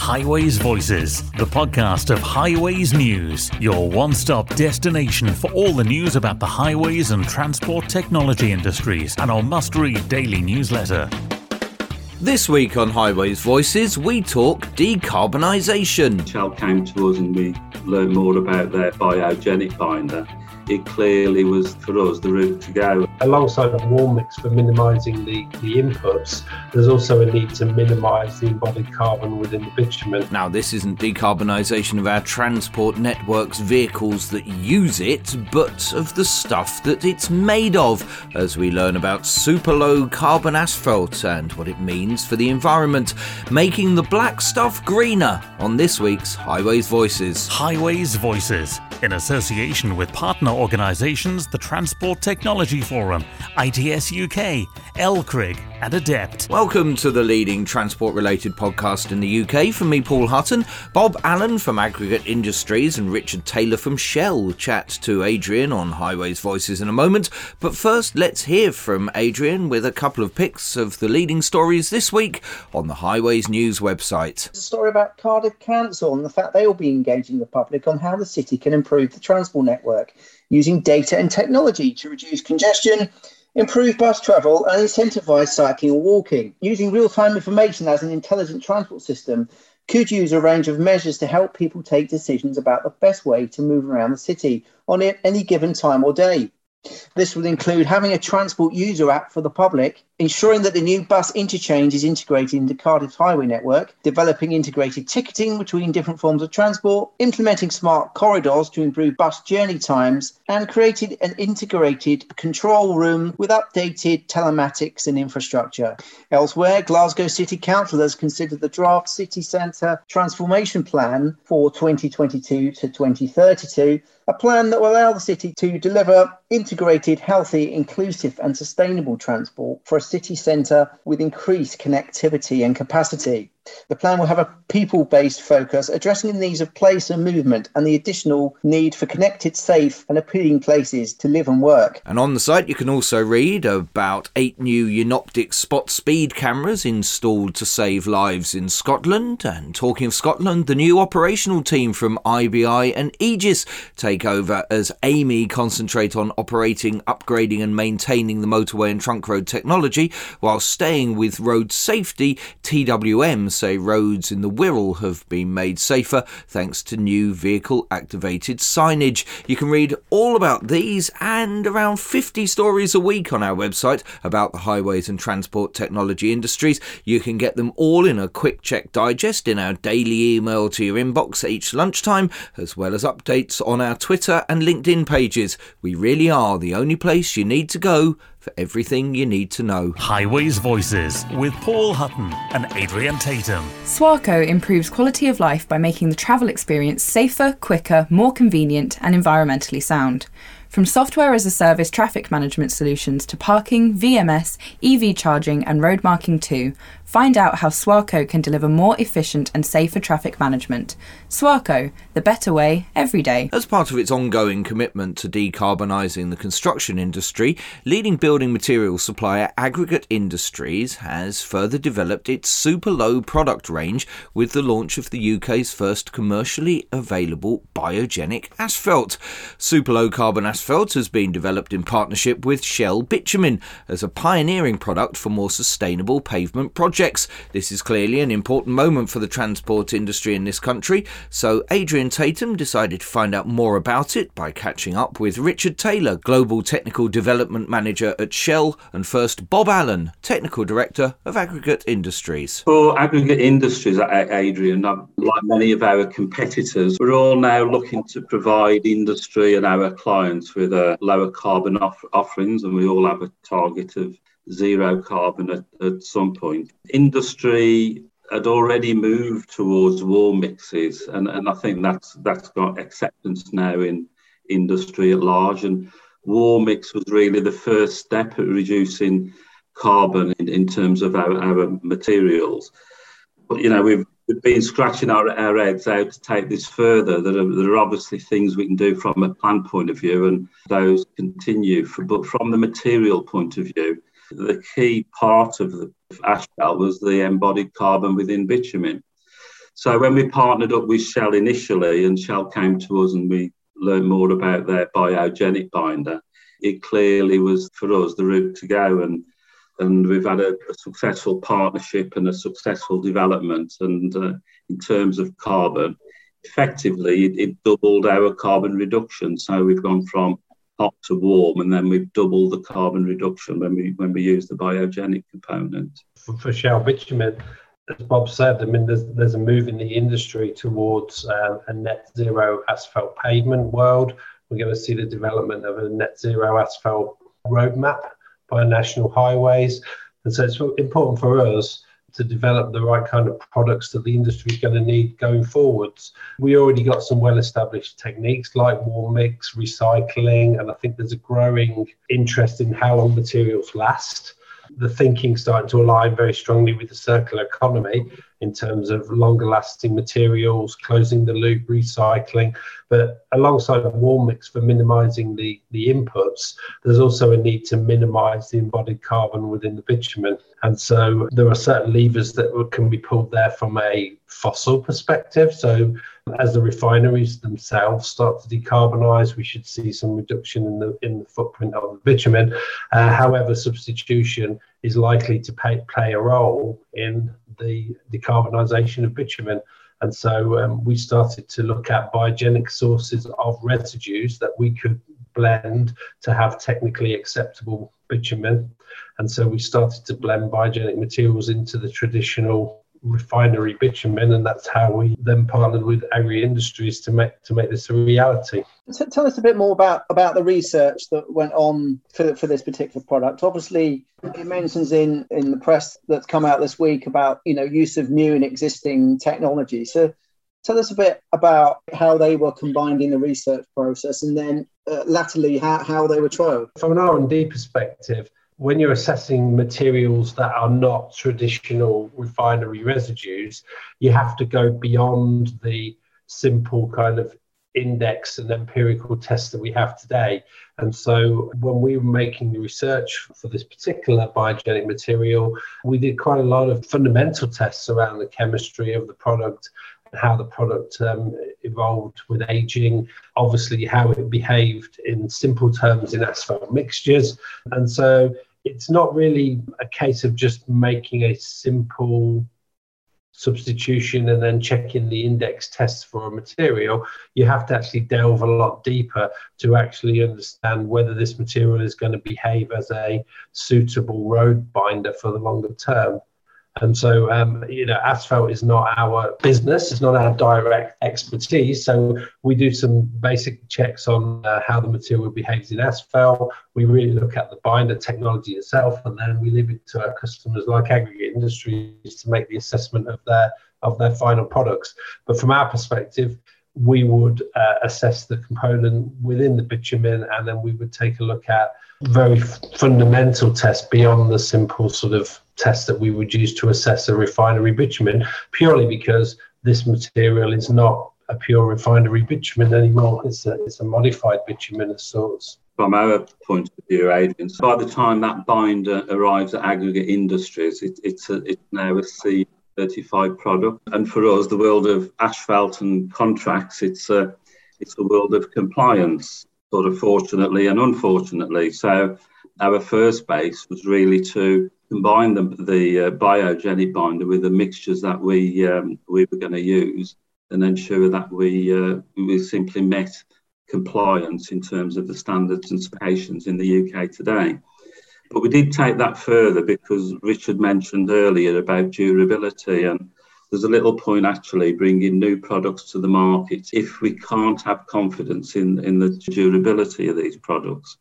Highways Voices, the podcast of Highways News, your one stop destination for all the news about the highways and transport technology industries, and our must read daily newsletter. This week on Highways Voices, we talk decarbonisation. Shell came to us and we learned more about their biogenic binder it clearly was for us the route to go. Alongside the warm mix for minimising the, the inputs, there's also a need to minimise the embodied carbon within the bitumen. Now, this isn't decarbonisation of our transport networks, vehicles that use it, but of the stuff that it's made of, as we learn about super low carbon asphalt and what it means for the environment, making the black stuff greener on this week's Highways Voices. Highways Voices, in association with partner organisations the Transport Technology Forum, ITS UK, LCRIG, and Adept. Welcome to the leading transport related podcast in the UK from me, Paul Hutton, Bob Allen from Aggregate Industries, and Richard Taylor from Shell. Chat to Adrian on Highways Voices in a moment. But first, let's hear from Adrian with a couple of picks of the leading stories this week on the Highways News website. It's a story about Cardiff Council and the fact they will be engaging the public on how the city can improve the transport network using data and technology to reduce congestion, improve bus travel, and incentivise cycling and walking. Using real time information as an intelligent transport system could use a range of measures to help people take decisions about the best way to move around the city on any given time or day. This will include having a transport user app for the public, ensuring that the new bus interchange is integrated into Cardiff's highway network, developing integrated ticketing between different forms of transport, implementing smart corridors to improve bus journey times, and created an integrated control room with updated telematics and infrastructure. Elsewhere, Glasgow City Council has considered the draft city centre transformation plan for 2022 to 2032 a plan that will allow the city to deliver integrated, healthy, inclusive, and sustainable transport for a city centre with increased connectivity and capacity. The plan will have a people based focus addressing the needs of place and movement and the additional need for connected, safe, and appealing places to live and work. And on the site, you can also read about eight new Jenoptik spot speed cameras installed to save lives in Scotland. And talking of Scotland, the new operational team from IBI and Aegis take over as Amey concentrate on operating, upgrading, and maintaining the motorway and trunk road technology while staying with road safety. TWM say roads in the Wirral have been made safer thanks to new vehicle activated signage. You can read all about these and around 50 stories a week on our website about the highways and transport technology industries. You can get them all in a quick check digest in our daily email to your inbox each lunchtime, as well as updates on our Twitter and LinkedIn pages. We really are the only place you need to go for everything you need to know. Highways Voices with Paul Hutton and Adrian Tatum. Swarco improves quality of life by making the travel experience safer, quicker, more convenient, and environmentally sound. From software as a service traffic management solutions to parking, VMS, EV charging, and road marking too, Find out how Swarco can deliver more efficient and safer traffic management. Swarco, the better way, every day. As part of its ongoing commitment to decarbonising the construction industry, leading building material supplier Aggregate Industries has further developed its super low product range with the launch of the UK's first commercially available biogenic asphalt. Super low carbon asphalt has been developed in partnership with Shell Bitumen as a pioneering product for more sustainable pavement projects projects. This is clearly an important moment for the transport industry in this country, so Adrian Tatum decided to find out more about it by catching up with Richard Taylor, Global Technical Development Manager at Shell, and first Bob Allen, Technical Director of Aggregate Industries. For Aggregate Industries, Adrian, um, like many of our competitors, we're all now looking to provide industry and our clients with a lower carbon off- offerings, and we all have a target of zero carbon at, at some point. Industry had already moved towards warm mixes, and, and I think that's that's got acceptance now in industry at large. And warm mix was really the first step at reducing carbon in, in terms of our, our materials. But you know, we've been scratching our, our heads out to take this further. There are, there are obviously things we can do from a plan point of view, and those continue. For, but from the material point of view, the key part of the asphalt was the embodied carbon within bitumen. So when we partnered up with Shell initially, and Shell came to us and we learned more about their biogenic binder, it clearly was for us the route to go. And and we've had a, a successful partnership and a successful development. And uh, in terms of carbon, effectively it, it, doubled our carbon reduction. So we've gone from hot to warm, and then we've doubled the carbon reduction when we when we use the biogenic component. For, for Shell bitumen, as Bob said, I mean, there's, there's a move in the industry towards uh, a net zero asphalt pavement world. We're going to see the development of a net zero asphalt roadmap by national highways. And so it's important for us to develop the right kind of products that the industry is going to need going forwards. We already got some well established techniques like warm mix, recycling, and I think there's a growing interest in how long materials last the thinking starting to align very strongly with the circular economy in terms of longer lasting materials, closing the loop, recycling. But alongside warm mix for minimizing the, the inputs, there's also a need to minimize the embodied carbon within the bitumen. And so there are certain levers that can be pulled there from a fossil perspective. So as the refineries themselves start to decarbonize, we should see some reduction in the in the footprint of the bitumen. Uh, however, substitution is likely to pay, play a role in the decarbonisation of bitumen. And so um, we started to look at biogenic sources of residues that we could blend to have technically acceptable bitumen. And so we started to blend biogenic materials into the traditional refinery bitumen, and that's how we then partnered with Agri Industries to make to make this a reality. So tell us a bit more about about the research that went on for, for this particular product. Obviously, it mentions in in the press that's come out this week about you know use of new and existing technology. So tell us a bit about how they were combined in the research process, and then uh, latterly how, how they were trialed. From an R and D perspective when you're assessing materials that are not traditional refinery residues, you have to go beyond the simple kind of index and empirical tests that we have today. And so when we were making the research for this particular biogenic material, we did quite a lot of fundamental tests around the chemistry of the product how the product um, evolved with aging, obviously how it behaved in simple terms in asphalt mixtures. And so it's not really a case of just making a simple substitution and then checking the index tests for a material, you have to actually delve a lot deeper to actually understand whether this material is going to behave as a suitable road binder for the longer term. And so, um, you know, asphalt is not our business, it's not our direct expertise. So, we do some basic checks on uh, how the material behaves in asphalt. We really look at the binder technology itself, and then we leave it to our customers like aggregate industries to make the assessment of their of their final products. But from our perspective, we would uh, assess the component within the bitumen, and then we would take a look at very fundamental tests beyond the simple sort of test that we would use to assess a refinery bitumen, purely because this material is not a pure refinery bitumen anymore. It's a, it's a modified bitumen of sorts. From our point of view, Adrian, so by the time that binder arrives at aggregate industries, it, it's, a, it's now a C certified product. And for us, the world of asphalt and contracts, it's a, it's a world of compliance, sort of fortunately and unfortunately. So our first base was really to combine the, the uh, biogenic binder with the mixtures that we um, we were going to use and ensure that we uh, we simply met compliance in terms of the standards and specifications in the UK today. But we did take that further because Richard mentioned earlier about durability and there's a little point actually bringing new products to the market if we can't have confidence in, in the durability of these products.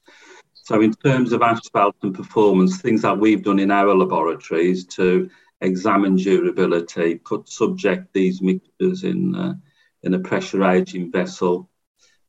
So, in terms of asphalt and performance, things that we've done in our laboratories to examine durability, put subject these mixtures in uh, in a pressure aging vessel,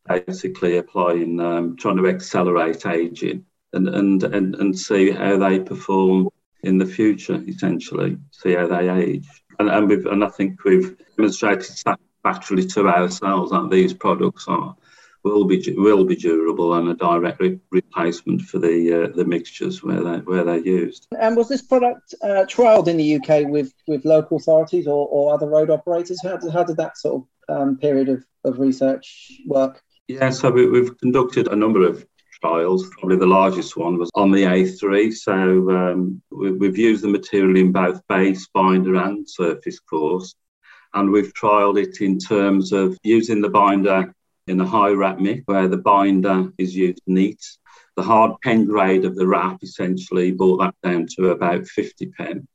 basically applying um, trying to accelerate aging and, and and and see how they perform in the future. Essentially, see how they age, and and, we've, and I think we've demonstrated satisfactorily to ourselves that these products are will be will be durable and a direct re- replacement for the uh, the mixtures where they where they're used. And was this product uh, trialled in the UK with with local authorities or, or other road operators? How did, how did that sort of um, period of, of research work? Yeah, so we, we've conducted a number of trials. Probably the largest one was on the A3. So um, we, have used the material in both base, binder, and surface course. And we've trialled it in terms of using the binder in a high RAP mix, where the binder is used neat. The hard pen grade of the RAP essentially brought that down to about 50 pen.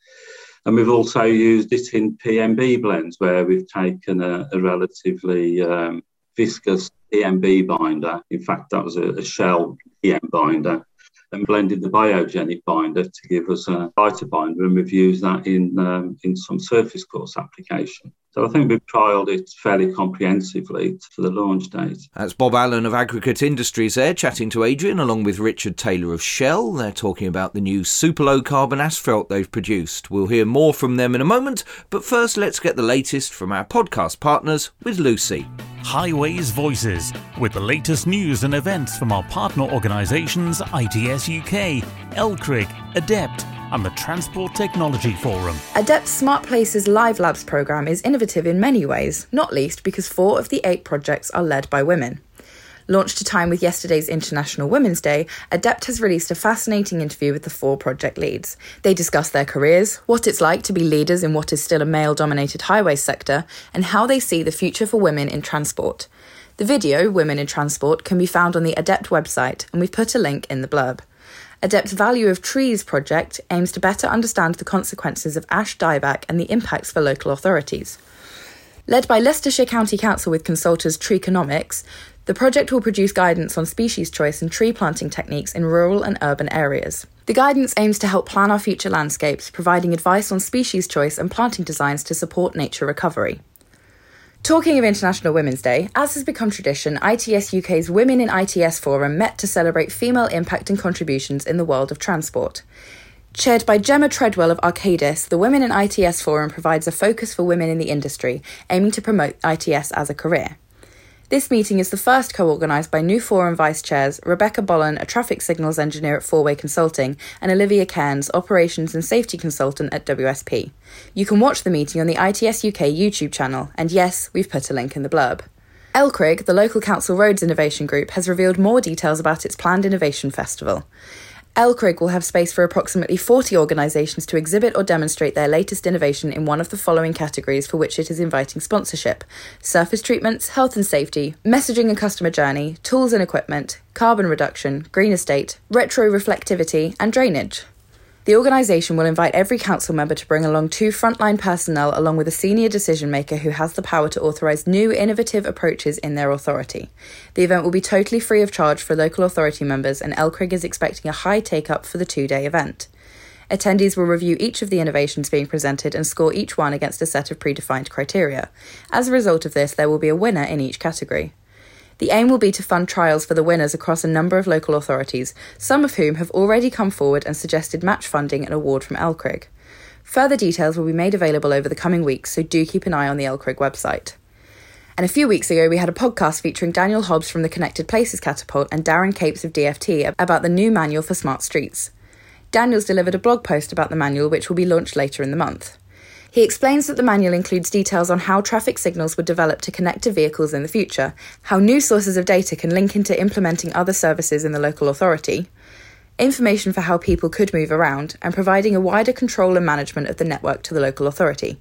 And we've also used it in PMB blends, where we've taken a, a relatively um, viscous PMB binder. In fact, that was a, a shell PM binder and blended the biogenic binder to give us a lighter binder, and we've used that in um, in some surface course application. So I think we've trialled it fairly comprehensively for the launch date. That's Bob Allen of Aggregate Industries there, chatting to Adrian along with Richard Taylor of Shell. They're talking about the new super low carbon asphalt they've produced. We'll hear more from them in a moment, but first let's get the latest from our podcast partners with Lucy. Highways Voices, with the latest news and events from our partner organisations ITS UK, LCRIG, ADEPT, and the Transport Technology Forum. ADEPT's Smart Places Live Labs programme is innovative in many ways, not least because four of the eight projects are led by women. Launched to time with yesterday's International Women's Day, Adept has released a fascinating interview with the four project leads. They discuss their careers, what it's like to be leaders in what is still a male dominated highway sector, and how they see the future for women in transport. The video, Women in Transport, can be found on the Adept website, and we've put a link in the blurb. Adept's Value of Trees project aims to better understand the consequences of ash dieback and the impacts for local authorities. Led by Leicestershire County Council with consultants Treeconomics, the project will produce guidance on species choice and tree planting techniques in rural and urban areas. The guidance aims to help plan our future landscapes, providing advice on species choice and planting designs to support nature recovery. Talking of International Women's Day, as has become tradition, ITS UK's Women in ITS Forum met to celebrate female impact and contributions in the world of transport. Chaired by Gemma Treadwell of Arcadis, the Women in ITS Forum provides a focus for women in the industry, aiming to promote ITS as a career. This meeting is the first co organised by new Forum Vice Chairs Rebecca Bollen, a traffic signals engineer at Four Way Consulting, and Olivia Cairns, operations and safety consultant at WSP. You can watch the meeting on the ITS UK YouTube channel, and yes, we've put a link in the blurb. LCRIG, the local council roads innovation group, has revealed more details about its planned innovation festival. LCRIG will have space for approximately 40 organisations to exhibit or demonstrate their latest innovation in one of the following categories for which it is inviting sponsorship surface treatments, health and safety, messaging and customer journey, tools and equipment, carbon reduction, green estate, retro reflectivity, and drainage. The organisation will invite every council member to bring along two frontline personnel along with a senior decision maker who has the power to authorise new innovative approaches in their authority. The event will be totally free of charge for local authority members, and LCRIG is expecting a high take up for the two day event. Attendees will review each of the innovations being presented and score each one against a set of predefined criteria. As a result of this, there will be a winner in each category. The aim will be to fund trials for the winners across a number of local authorities, some of whom have already come forward and suggested match funding and award from LCRIG. Further details will be made available over the coming weeks, so do keep an eye on the LCRIG website. And a few weeks ago, we had a podcast featuring Daniel Hobbs from the Connected Places Catapult and Darren Capes of DFT about the new manual for smart streets. Daniel's delivered a blog post about the manual, which will be launched later in the month. He explains that the manual includes details on how traffic signals would develop to connect to vehicles in the future, how new sources of data can link into implementing other services in the local authority, information for how people could move around, and providing a wider control and management of the network to the local authority.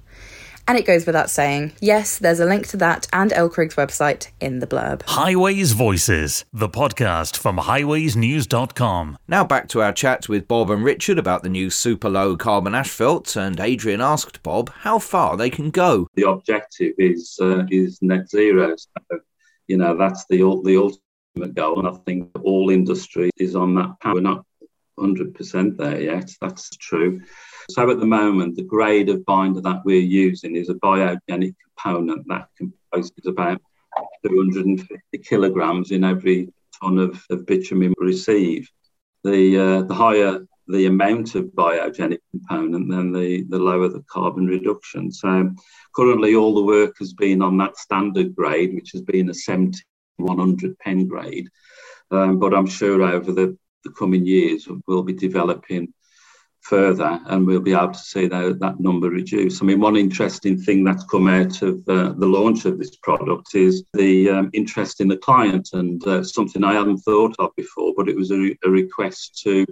And it goes without saying, yes, there's a link to that and LCRIG's website in the blurb. Highways Voices, the podcast from highwaysnews.com. Now back to our chat with Bob and Richard about the new super low carbon asphalt. And Adrian asked Bob how far they can go. The objective is uh, is net zero. So, you know, that's the, the ultimate goal. And I think all industry is on that path. We're not 100% there yet. That's true. So at the moment, the grade of binder that we're using is a biogenic component that composes about 250 kilograms in every ton of, of bitumen we receive. The, uh, the higher the amount of biogenic component, then the, the lower the carbon reduction. So currently all the work has been on that standard grade, which has been a 70 100 pen grade. Um, but I'm sure over the, the coming years we'll be developing further and we'll be able to see that, that number reduce. I mean, one interesting thing that's come out of uh, the launch of this product is the um, interest in the client and uh, something I hadn't thought of before, but it was a, re- a request to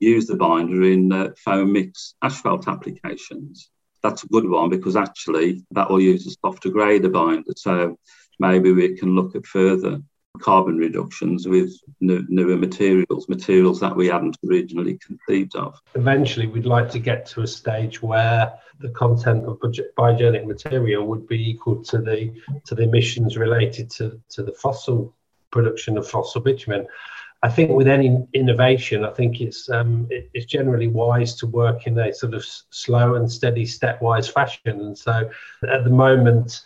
use the binder in uh, foam mix asphalt applications. That's a good one because actually that will use a softer grader binder. So maybe we can look at further carbon reductions with new, newer materials, materials that we hadn't originally conceived of. Eventually, we'd like to get to a stage where the content of biogenic material would be equal to the to the emissions related to, to the fossil production of fossil bitumen. I think with any innovation, I think it's um, it, it's generally wise to work in a sort of slow and steady stepwise fashion. And so, at the moment,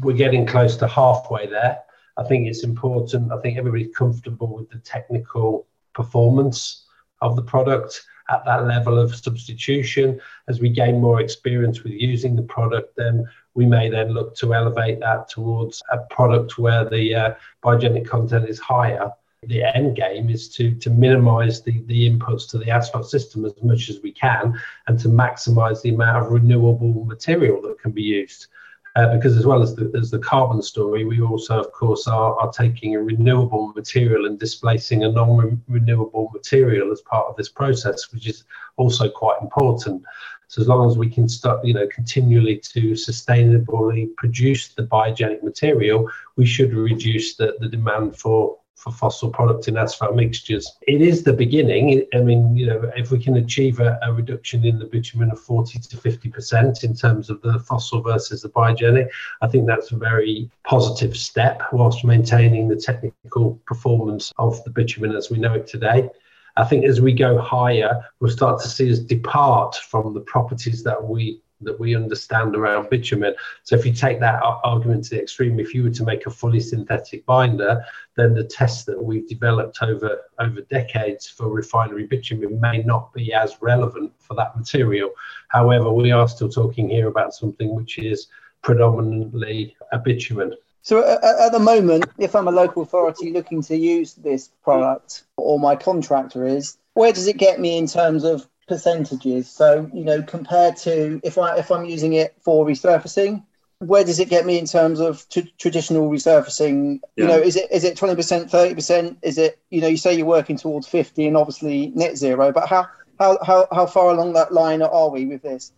we're getting close to halfway there I think it's important. I think everybody's comfortable with the technical performance of the product at that level of substitution. As we gain more experience with using the product, then we may then look to elevate that towards a product where the uh, biogenic content is higher. The end game is to, to minimize the, the inputs to the asphalt system as much as we can and to maximize the amount of renewable material that can be used. Uh, because as well as the, as the carbon story, we also, of course, are, are taking a renewable material and displacing a non-renewable material as part of this process, which is also quite important. So as long as we can start, you know, continually to sustainably produce the biogenic material, we should reduce the, the demand for for fossil products in asphalt mixtures. It is the beginning. I mean, you know, if we can achieve a, a reduction in the bitumen of 40 to 50% in terms of the fossil versus the biogenic, I think that's a very positive step whilst maintaining the technical performance of the bitumen as we know it today. I think as we go higher, we'll start to see us depart from the properties that we that we understand around bitumen. So if you take that argument to the extreme, if you were to make a fully synthetic binder, then the tests that we've developed over over decades for refinery bitumen may not be as relevant for that material. However, we are still talking here about something which is predominantly a bitumen. So at the moment, if I'm a local authority looking to use this product, or my contractor is, where does it get me in terms of percentages. So you know, compared to if I if I'm using it for resurfacing, where does it get me in terms of t- traditional resurfacing? Yeah. You know, is it is it twenty percent, thirty percent? Is it you know you say you're working towards fifty and obviously net zero, but how how how how far along that line are we with this?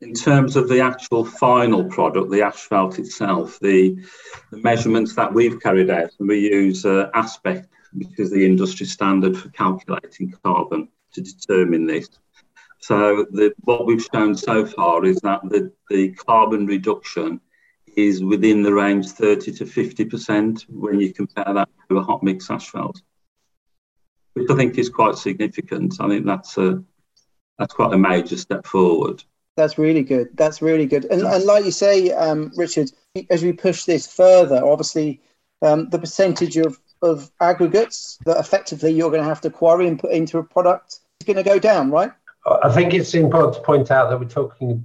In terms of the actual final product, the asphalt itself, the, the measurements that we've carried out, and we use uh, asPECT because the industry standard for calculating carbon to determine this. So the, what we've shown so far is that the, the carbon reduction is within the range 30 to 50% when you compare that to a hot mix asphalt, which I think is quite significant. I think that's a that's quite a major step forward. That's really good. That's really good. And, and like you say, um, Richard, as we push this further, obviously um, the percentage of, of aggregates that effectively you're going to have to quarry and put into a product is going to go down, right? I think it's important to point out that we're talking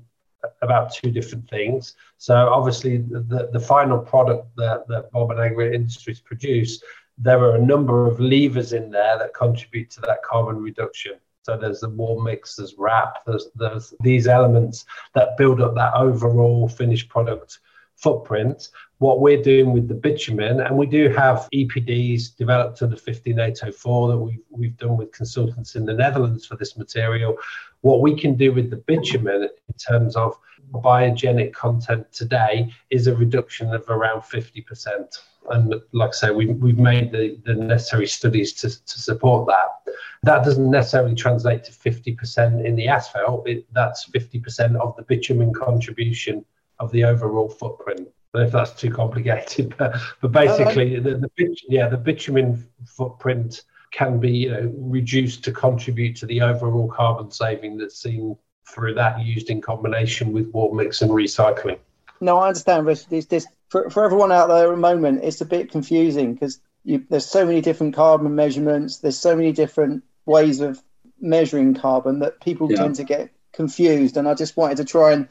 about two different things. So obviously, the, the final product that, that Bob and Agri Industries produce, there are a number of levers in there that contribute to that carbon reduction. So there's the warm mix, there's RAP, there's, there's these elements that build up that overall finished product footprint. What we're doing with the bitumen, and we do have EPDs developed under 15804 that we've, we've done with consultants in the Netherlands for this material. What we can do with the bitumen in terms of biogenic content today is a reduction of around 50%. And like I say, we, we've made the, the necessary studies to, to support that. That doesn't necessarily translate to 50% in the asphalt, it, that's 50% of the bitumen contribution of the overall footprint. But if that's too complicated, but, but basically, uh-huh. the, the yeah, the bitumen footprint can be you know reduced to contribute to the overall carbon saving that's seen through that used in combination with warm mix and recycling. No, I understand, Richard. This, this, for, for everyone out there at the moment, it's a bit confusing because there's so many different carbon measurements. There's so many different ways of measuring carbon that people yeah. tend to get confused. And I just wanted to try and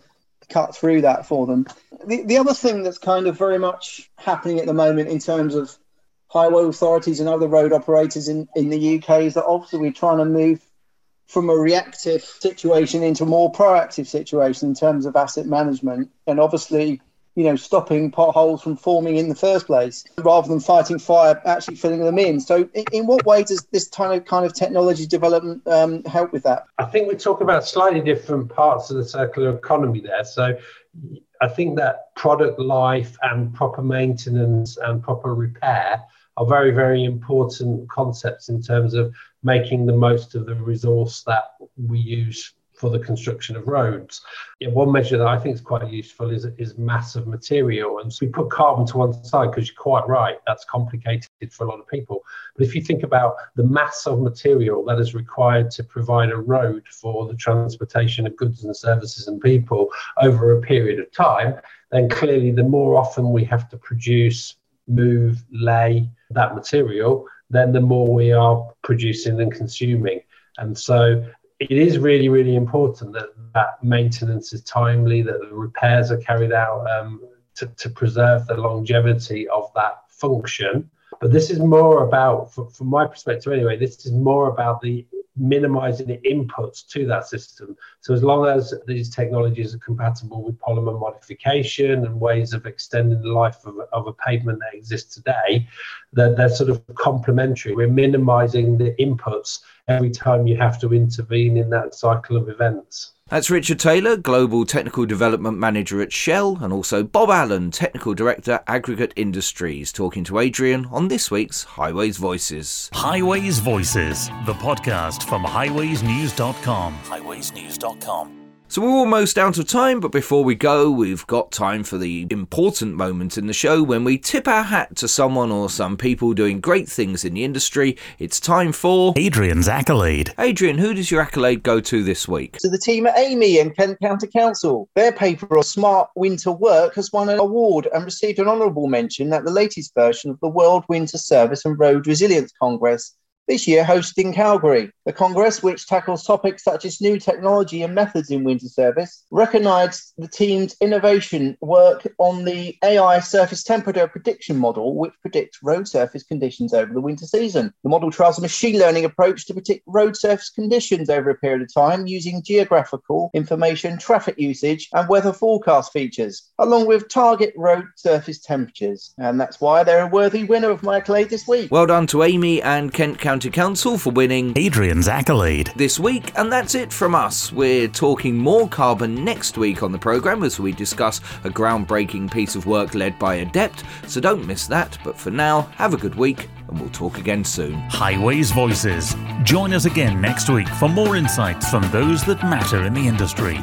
cut through that for them. The, the other thing that's kind of very much happening at the moment in terms of highway authorities and other road operators in, in the UK is that obviously we're trying to move from a reactive situation into a more proactive situation in terms of asset management. And obviously, you know, stopping potholes from forming in the first place rather than fighting fire, actually filling them in. So, in, in what way does this kind of kind of technology development um, help with that? I think we talk about slightly different parts of the circular economy there. So, I think that product life and proper maintenance and proper repair are very, very important concepts in terms of making the most of the resource that we use for the construction of roads. One measure that I think is quite useful is, is mass of material. And so we put carbon to one side because you're quite right, that's complicated for a lot of people. But if you think about the mass of material that is required to provide a road for the transportation of goods and services and people over a period of time, then clearly the more often we have to produce, move, lay that material, then the more we are producing and consuming. And so it is really, really important that that maintenance is timely, that the repairs are carried out um, to, to preserve the longevity of that function. But this is more about, from my perspective anyway, this is more about the minimizing the inputs to that system. So as long as these technologies are compatible with polymer modification and ways of extending the life of, of a pavement that exists today, they're, they're sort of complementary. We're minimizing the inputs every time you have to intervene in that cycle of events. That's Richard Taylor, Global Technical Development Manager at Shell, and also Bob Allen, Technical Director, Aggregate Industries, talking to Adrian on this week's Highways Voices. Highways Voices, the podcast from highwaysnews.com. Highwaysnews.com. So we're almost out of time, but before we go, we've got time for the important moment in the show when we tip our hat to someone or some people doing great things in the industry. It's time for Adrian's accolade. Adrian, who does your accolade go to this week? To the team at Amey and Kent County Council. Their paper on smart winter work has won an award and received an honourable mention at the latest version of the World Winter Service and Road Resilience Congress this year hosting Calgary. The Congress, which tackles topics such as new technology and methods in winter service, recognised the team's innovation work on the AI surface temperature prediction model, which predicts road surface conditions over the winter season. The model trials a machine learning approach to predict road surface conditions over a period of time using geographical information, traffic usage, and weather forecast features, along with target road surface temperatures. And that's why they're a worthy winner of my accolade this week. Well done to Amey and Kent County To council for winning Adrian's accolade. This week, and that's it from us. We're talking more carbon next week on the programme as we discuss a groundbreaking piece of work led by Adept, so don't miss that. But for now, have a good week, and we'll talk again soon. Highways Voices. Join us again next week for more insights from those that matter in the industry.